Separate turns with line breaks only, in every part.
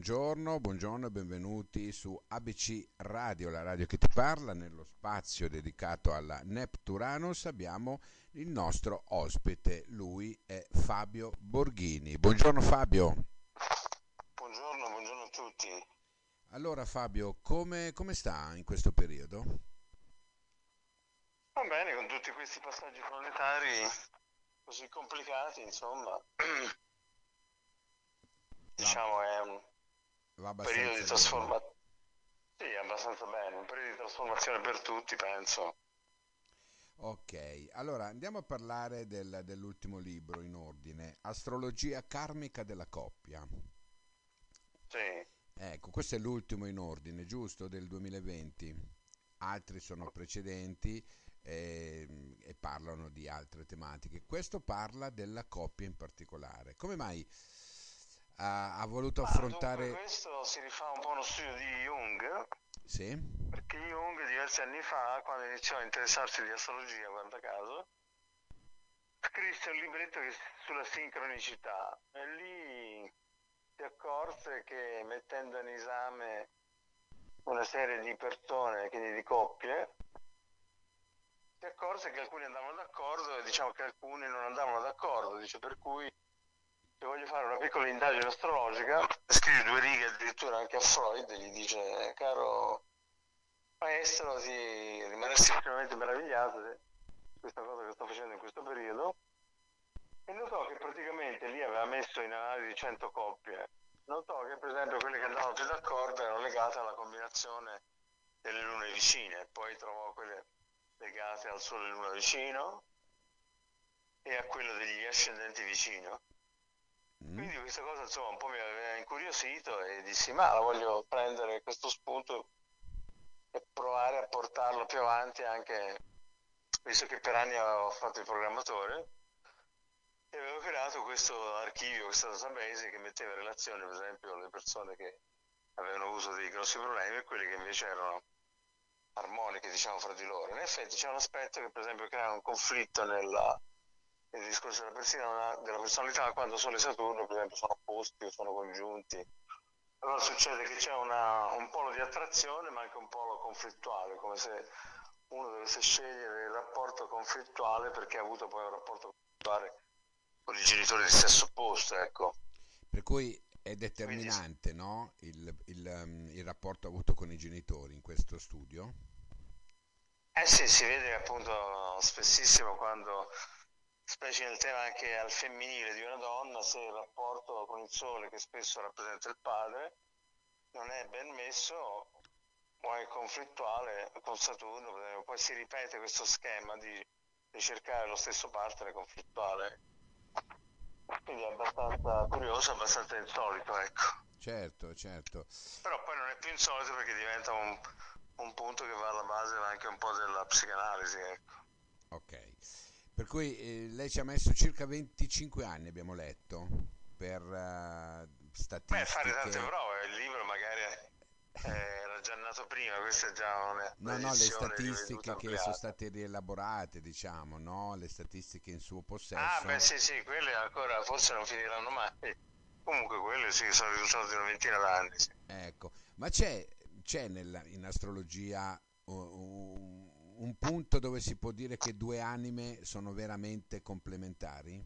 buongiorno, buongiorno e benvenuti su ABC Radio, la radio che ti parla. Nello spazio dedicato alla Nepturanus abbiamo il nostro ospite, lui è Fabio Borghini. Buongiorno Fabio.
Buongiorno, buongiorno a tutti.
Allora Fabio, come, come sta in questo periodo?
Va bene, con tutti questi passaggi planetari così complicati, insomma. diciamo è un periodo di trasformazione. Sì, abbastanza bene, un periodo di trasformazione per tutti, penso.
Ok, allora andiamo a parlare del, dell'ultimo libro in ordine, Astrologia karmica della coppia.
Sì.
Ecco, questo è l'ultimo in ordine, giusto, del 2020. Altri sono precedenti e, ehm, e parlano di altre tematiche. Questo parla della coppia in particolare. Come mai ha, ha voluto affrontare...
Dunque, questo si rifà un po' a uno studio di Jung.
Sì.
Perché Jung diversi anni fa, quando iniziò a interessarsi di astrologia, guarda caso, scrisse un libretto che, sulla sincronicità e lì si accorse che mettendo in esame una serie di persone, quindi di coppie, si accorse che alcuni andavano d'accordo e diciamo che alcuni non andavano d'accordo, dice per cui se voglio fare una piccola indagine astrologica, scrive due righe addirittura anche a Freud, gli dice, caro maestro, ti rimarresti estremamente meravigliato di questa cosa che sto facendo in questo periodo. E notò che praticamente lì aveva messo in analisi 100 coppie. Notò che per esempio quelle che andavano più d'accordo erano legate alla combinazione delle lune vicine, poi trovò quelle legate al sole e luna vicino e a quello degli ascendenti vicino Mm. Quindi questa cosa insomma un po' mi aveva incuriosito e dissi ma la voglio prendere questo spunto e provare a portarlo più avanti anche visto che per anni ho fatto il programmatore e avevo creato questo archivio, questa database che metteva in relazione per esempio le persone che avevano avuto dei grossi problemi e quelle che invece erano armoniche diciamo fra di loro. In effetti c'è un aspetto che per esempio crea un conflitto nella, il discorso della, persona, della personalità quando Sole e Saturno per esempio sono opposti o sono congiunti allora succede che c'è una, un polo di attrazione ma anche un polo conflittuale come se uno dovesse scegliere il rapporto conflittuale perché ha avuto poi un rapporto conflittuale con i genitori di stesso opposto ecco.
per cui è determinante Quindi, no? il, il, um, il rapporto avuto con i genitori in questo studio?
Eh sì, si vede appunto spessissimo quando specie nel tema anche al femminile di una donna, se il rapporto con il sole, che spesso rappresenta il padre, non è ben messo o è conflittuale con Saturno, poi si ripete questo schema di, di cercare lo stesso partner conflittuale. Quindi è abbastanza curioso, abbastanza insolito, ecco.
Certo, certo.
Però poi non è più insolito perché diventa un, un punto che va alla base anche un po' della psicanalisi, ecco.
Ok. Per cui eh, lei ci ha messo circa 25 anni, abbiamo letto, per uh, statistiche.
Beh, fare tante prove, il libro magari era già nato prima, questa è già una...
No, no, le statistiche che sono state rielaborate, diciamo, no? Le statistiche in suo possesso.
Ah, beh, sì, sì, quelle ancora forse non finiranno mai. Comunque quelle sì, sono risultate di una ventina d'anni. Sì.
Ecco, ma c'è, c'è nella, in astrologia un un punto dove si può dire che due anime sono veramente complementari?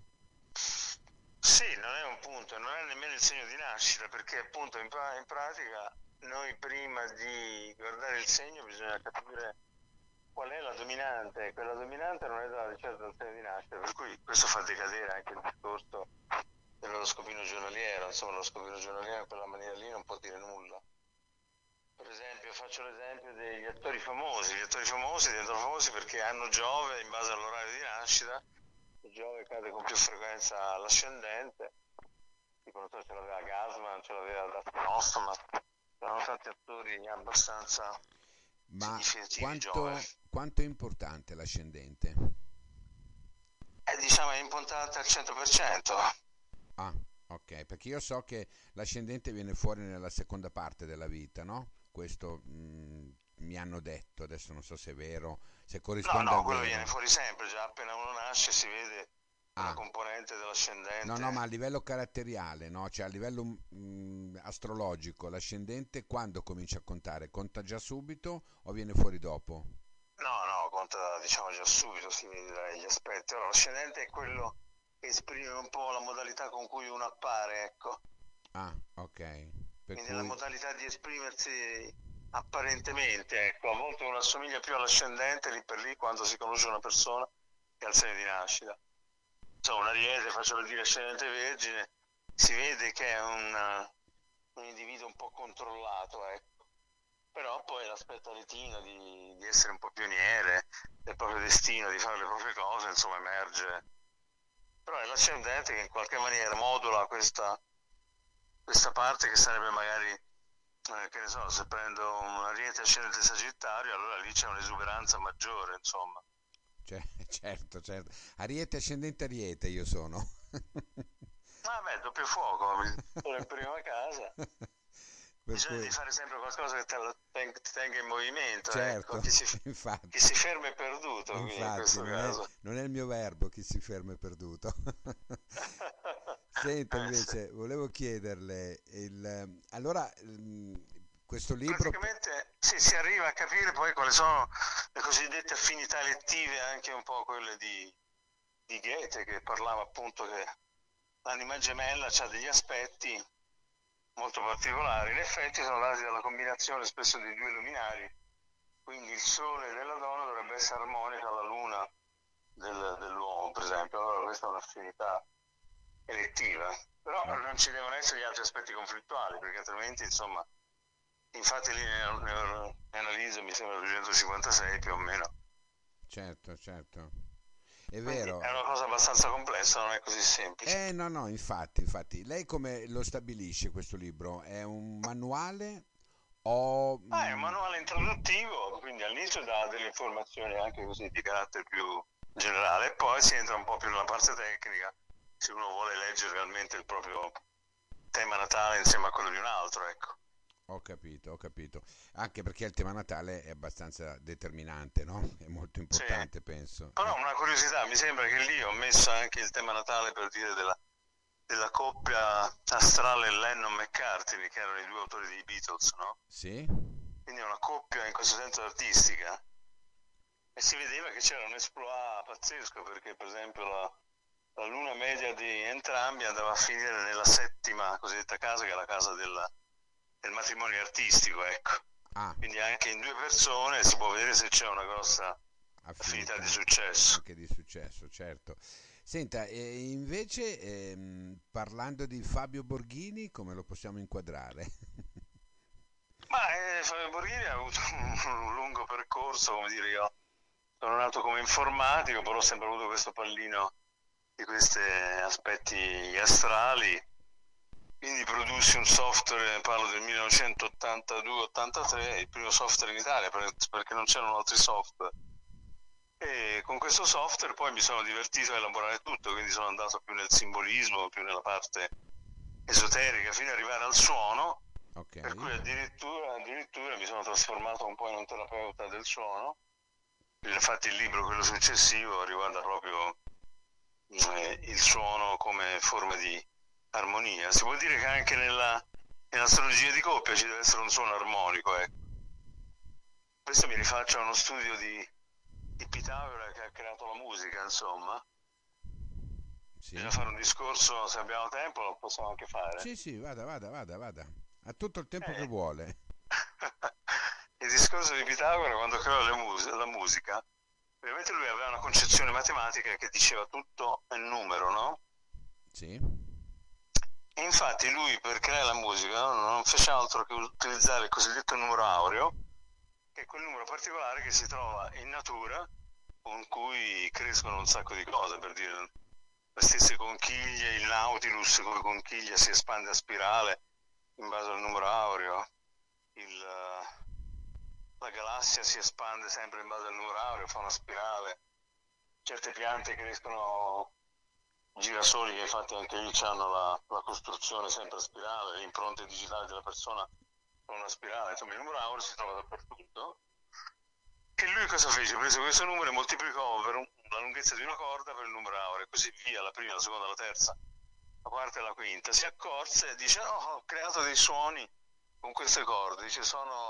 Sì, non è un punto, non è nemmeno il segno di nascita, perché appunto in, in pratica noi prima di guardare il segno bisogna capire qual è la dominante, quella dominante non è data certo dal segno di nascita, per cui questo fa decadere anche il discorso dell'oroscopino giornaliero, insomma l'oroscopino giornaliero in quella maniera lì non può dire nulla. Per esempio, faccio l'esempio degli attori famosi. Gli attori famosi diventano famosi perché hanno Giove in base all'orario di nascita. Giove cade con più frequenza all'ascendente. Tipo, non so se l'aveva Gasman, ce l'aveva Dustin Hoffman. Erano tanti attori abbastanza
Ma quanto, quanto è importante l'ascendente?
Eh, diciamo è importante al 100%.
Ah, ok, perché io so che l'ascendente viene fuori nella seconda parte della vita, no? Questo mh, mm, mi hanno detto, adesso non so se è vero, se corrisponde
no, no, quello viene fuori sempre, già appena uno nasce si vede ah. componente dell'ascendente.
No, no, ma a livello caratteriale, no? Cioè a livello mh, mm, astrologico, l'ascendente quando comincia a contare? Conta già subito o viene fuori dopo?
No, no, conta diciamo già subito, si vede gli aspetti. Allora, l'ascendente è quello che esprime un po' la modalità con cui uno appare, ecco.
Ah, ok.
Per Quindi cui... la modalità di esprimersi apparentemente, ecco, a volte uno assomiglia più all'ascendente lì per lì quando si conosce una persona che al segno di nascita insomma, un ariete, faccio per dire ascendente vergine, si vede che è un, un individuo un po' controllato, ecco. Però poi l'aspetto aretino di, di, essere un po' pioniere del proprio destino, di fare le proprie cose, insomma, emerge. Però è l'ascendente che in qualche maniera modula questa, questa parte che sarebbe magari, eh, che ne so, se prendo un ariete ascendente sagittario, allora lì c'è un'esuberanza maggiore, insomma.
Cioè, certo, certo. Ariete ascendente Ariete io sono.
Ah beh, doppio fuoco, sono in prima casa. Bisogna cui... di fare sempre qualcosa che te ti tenga in movimento. Ecco. Certo, ecco. chi, si, chi si ferma è perduto. Infatti,
non è, non, è, il mio verbo chi si ferma è perduto. Senta, eh, invece, volevo chiederle, il, allora questo libro...
Praticamente sì, si arriva a capire poi quali sono le cosiddette affinità elettive, anche un po' quelle di, di Goethe, che parlava appunto che l'anima gemella ha degli aspetti molto particolari. In effetti sono dati dalla combinazione spesso dei due luminari, quindi il sole della donna dovrebbe essere armonica alla luna del, dell'uomo, per esempio. Allora questa è un'affinità elettiva. Però non ci devono essere gli altri aspetti conflittuali, perché altrimenti, insomma, Infatti lì ne, ne analizzo mi sembra 256 più o meno.
Certo, certo. È vero.
È una cosa abbastanza complessa, non è così semplice.
Eh no, no, infatti, infatti. Lei come lo stabilisce questo libro? È un manuale o...
Ah, è un manuale introduttivo, quindi all'inizio dà delle informazioni anche così di carattere più generale poi si entra un po' più nella parte tecnica, se uno vuole leggere realmente il proprio tema natale insieme a quello di un altro, ecco.
Ho capito, ho capito. Anche perché il tema Natale è abbastanza determinante, no? È molto importante, sì. penso.
Però una curiosità, mi sembra che lì ho messo anche il tema Natale per dire della, della coppia astrale Lennon-McCartney, che erano i due autori dei Beatles, no?
Sì.
Quindi è una coppia in questo senso artistica. E si vedeva che c'era un esploit pazzesco, perché per esempio la, la luna media di entrambi andava a finire nella settima cosiddetta casa, che è la casa della del matrimonio artistico, ecco. Ah. Quindi anche in due persone si può vedere se c'è una grossa affinità, affinità di successo.
Anche di successo, certo. Senta, invece ehm, parlando di Fabio Borghini, come lo possiamo inquadrare?
Ma eh, Fabio Borghini ha avuto un, un, lungo percorso, come dire, io sono nato come informatico, però ho sempre avuto questo pallino di questi aspetti astrali quindi produssi un software, parlo del 1982-83, il primo software in Italia perché non c'erano altri software. E con questo software poi mi sono divertito a elaborare tutto, quindi sono andato più nel simbolismo, più nella parte esoterica, fino ad arrivare al suono, okay. per cui addirittura, addirittura mi sono trasformato un po' in un terapeuta del suono. Infatti il libro, quello successivo, riguarda proprio eh, il suono come forma di armonia. Si può dire che anche nella, nell'astrologia di coppia ci deve essere un suono armonico. Ecco. Questo mi rifaccio a uno studio di, di Pitagora che ha creato la musica, insomma. Sì. Bisogna fare un discorso, se abbiamo tempo lo possiamo anche fare.
Sì, sì, vada, vada, vada, vada. Ha tutto il tempo eh. che vuole.
il discorso di Pitagora quando creò mus- la musica, ovviamente lui aveva una concezione matematica che diceva tutto è numero, no?
Sì.
E infatti lui per creare la musica non fece altro che utilizzare il cosiddetto numero aureo, che è quel numero particolare che si trova in natura con cui crescono un sacco di cose, per dire le stesse conchiglie, il Nautilus come conchiglia si espande a spirale in base al numero aureo, il, la galassia si espande sempre in base al numero aureo, fa una spirale, certe piante crescono girasoli che infatti anche lì hanno la, la, costruzione sempre a spirale, le impronte digitali della persona con una spirale, insomma il numero aureo si trova dappertutto, che lui cosa fece? Prese questo numero e moltiplicò per un, la lunghezza di una corda per il numero aureo, e così via, la prima, la seconda, la terza, la quarta e la quinta. Si accorse e dice, no, ho creato dei suoni con queste corde, dice, sono,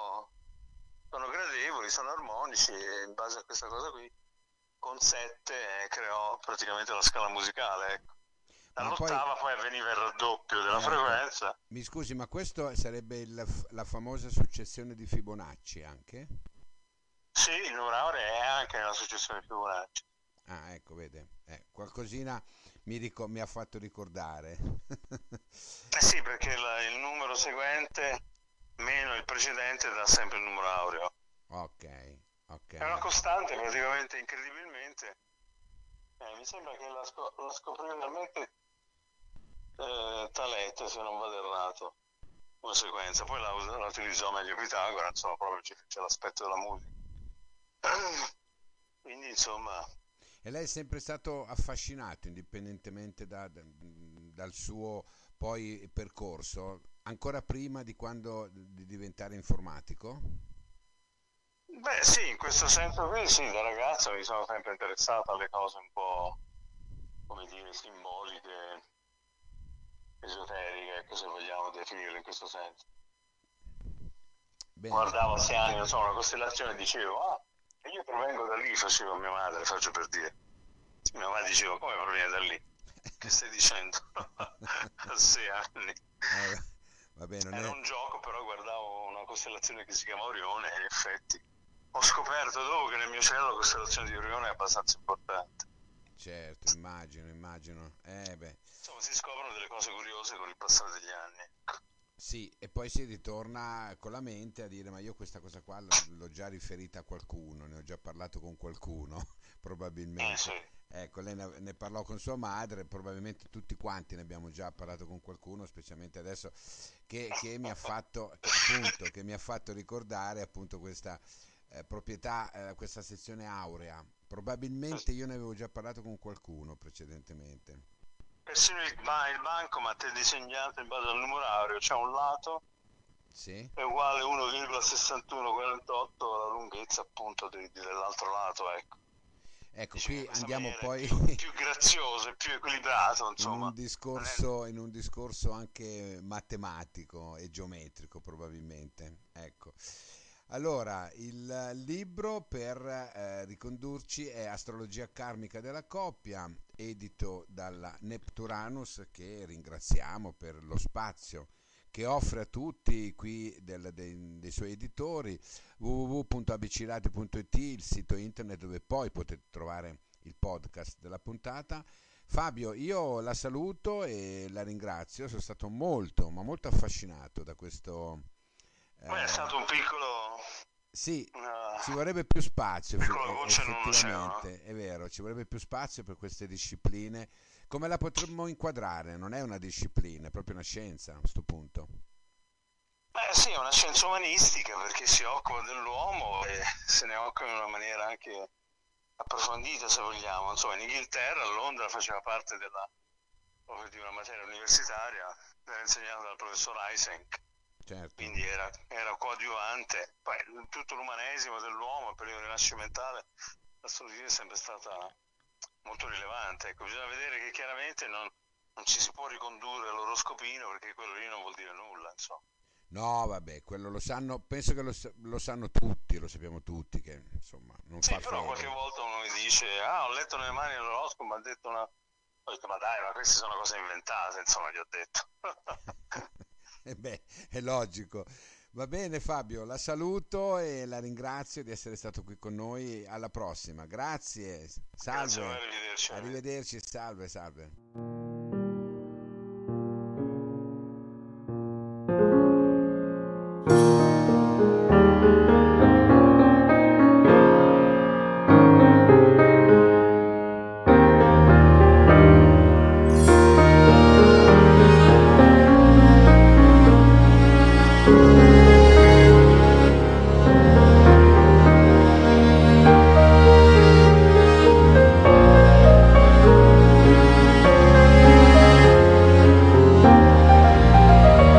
gradevoli, sono armonici, e in base a questa cosa qui, con sette creò praticamente la scala musicale, ecco. Dall'ottava poi... poi avveniva il raddoppio della eh, frequenza.
Mi scusi, ma questo sarebbe il, la famosa successione di Fibonacci anche?
Sì, il numero aureo è anche nella successione di Fibonacci.
Ah, ecco, vede, eh, qualcosina mi, ric- mi, ha fatto ricordare.
eh sì, perché il, il numero seguente meno il precedente dà sempre il numero aureo.
Ok, ok.
È una costante praticamente incredibilmente. Eh, mi sembra che la, scop- la scoprì veramente eh, Talete, se non vado errato, una sequenza. Poi la, la utilizzò meglio Pitagora, insomma, proprio c'è l'aspetto della musica. Quindi, insomma...
E lei è sempre stato affascinato, indipendentemente da, da, dal suo poi percorso, ancora prima di quando di diventare informatico?
Beh sì, in questo senso qui sì, da ragazzo mi sono sempre interessato alle cose un po', come dire, simboliche, esoteriche, se vogliamo definirle in questo senso. Bene. Guardavo anni, non so, una costellazione e dicevo, ah, io provengo da lì, facevo mia madre, faccio per dire. Mia madre diceva, come proviene da lì? Che stai dicendo? a sei anni. Eh,
vabbè,
Era è... un gioco, però guardavo una costellazione che si chiama Orione e in effetti ho scoperto dopo che nel mio cielo la costellazione di Orione è abbastanza importante.
Certo, immagino, immagino. Eh,
Insomma, si scoprono delle cose curiose con il passare degli anni.
Sì, e poi si ritorna con la mente a dire ma io questa cosa qua l'ho già riferita a qualcuno, ne ho già parlato con qualcuno, probabilmente.
Eh, sì.
Ecco, lei ne parlò con sua madre, probabilmente tutti quanti ne abbiamo già parlato con qualcuno, specialmente adesso che, che mi, ha fatto, che, appunto, che mi ha fatto ricordare appunto questa eh, proprietà, eh, questa sezione aurea. Probabilmente io ne avevo già parlato con qualcuno precedentemente.
Persino il, il bancomat è disegnato in base al numero aureo, c'è un lato
sì.
è uguale 1,6148 la lunghezza appunto di, di, dell'altro lato, ecco.
Ecco, qui andiamo poi
più, più grazioso e più equilibrato, insomma.
In un, discorso, in un discorso anche matematico e geometrico, probabilmente. Ecco. Allora, il libro per eh, ricondurci è Astrologia karmica della coppia, edito dalla Nepturanus, che ringraziamo per lo spazio che offre a tutti qui del, dei, dei, suoi editori www.abcirati.it, il sito internet dove poi potete trovare il podcast della puntata. Fabio, io la saluto e la ringrazio, sono stato molto, ma molto affascinato da questo...
Poi è stato un piccolo
sì, uh, ci vorrebbe più spazio effettivamente, è vero, ci vorrebbe più spazio per queste discipline. Come la potremmo inquadrare? Non è una disciplina, è proprio una scienza a questo punto.
Beh sì, è una scienza umanistica perché si occupa dell'uomo e se ne occupa in una maniera anche approfondita se vogliamo. Insomma, in Inghilterra, a Londra faceva parte della, di una materia universitaria, era insegnata dal professor Eysenck
Certo.
Quindi era, era, coadiuvante. Poi tutto l'umanesimo dell'uomo, il periodo rinascimentale, l'astrologia è sempre stata molto rilevante. Ecco, bisogna vedere che chiaramente non, non ci si può ricondurre all'oroscopino perché quello lì non vuol dire nulla, insomma.
No, vabbè, quello lo sanno, penso che lo, lo sanno tutti, lo sappiamo tutti, che insomma non
sì,
fa
però
fede.
qualche volta uno mi dice, ah, ho letto nelle mani l'oroscopo, mi ha detto una... Ho detto, ma dai, ma queste sono cose inventate, insomma, gli ho detto.
Eh beh, è logico. Va bene Fabio, la saluto e la ringrazio di essere stato qui con noi. Alla prossima. Grazie. Salve.
Grazie, arrivederci.
Arrivederci, salve, salve.